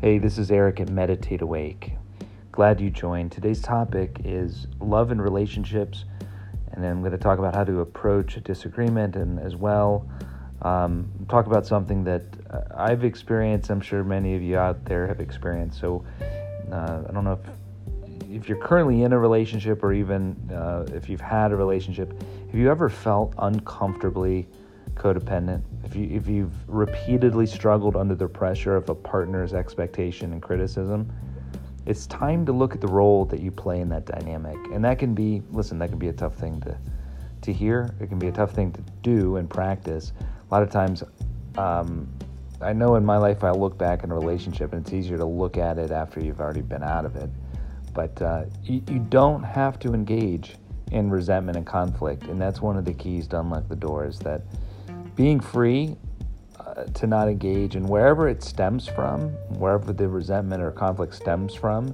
Hey, this is Eric at Meditate Awake. Glad you joined. Today's topic is love and relationships, and then I'm going to talk about how to approach a disagreement and as well um, talk about something that uh, I've experienced. I'm sure many of you out there have experienced. So uh, I don't know if if you're currently in a relationship or even uh, if you've had a relationship, have you ever felt uncomfortably codependent? If you if you've repeatedly struggled under the pressure of a partner's expectation and criticism, it's time to look at the role that you play in that dynamic. And that can be listen, that can be a tough thing to to hear. It can be a tough thing to do and practice. A lot of times, um, I know in my life I look back in a relationship and it's easier to look at it after you've already been out of it. But uh, you, you don't have to engage in resentment and conflict, and that's one of the keys to unlock the door. Is that being free uh, to not engage and wherever it stems from, wherever the resentment or conflict stems from,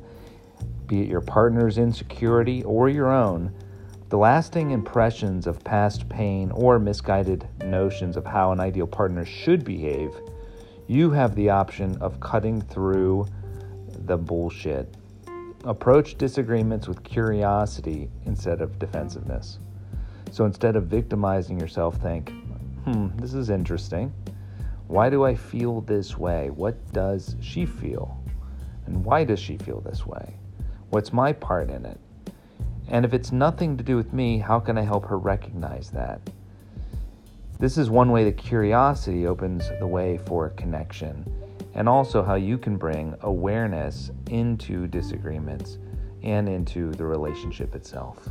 be it your partner's insecurity or your own, the lasting impressions of past pain or misguided notions of how an ideal partner should behave, you have the option of cutting through the bullshit. Approach disagreements with curiosity instead of defensiveness. So instead of victimizing yourself, think, hmm, this is interesting. Why do I feel this way? What does she feel? And why does she feel this way? What's my part in it? And if it's nothing to do with me, how can I help her recognize that? This is one way that curiosity opens the way for connection, and also how you can bring awareness into disagreements and into the relationship itself.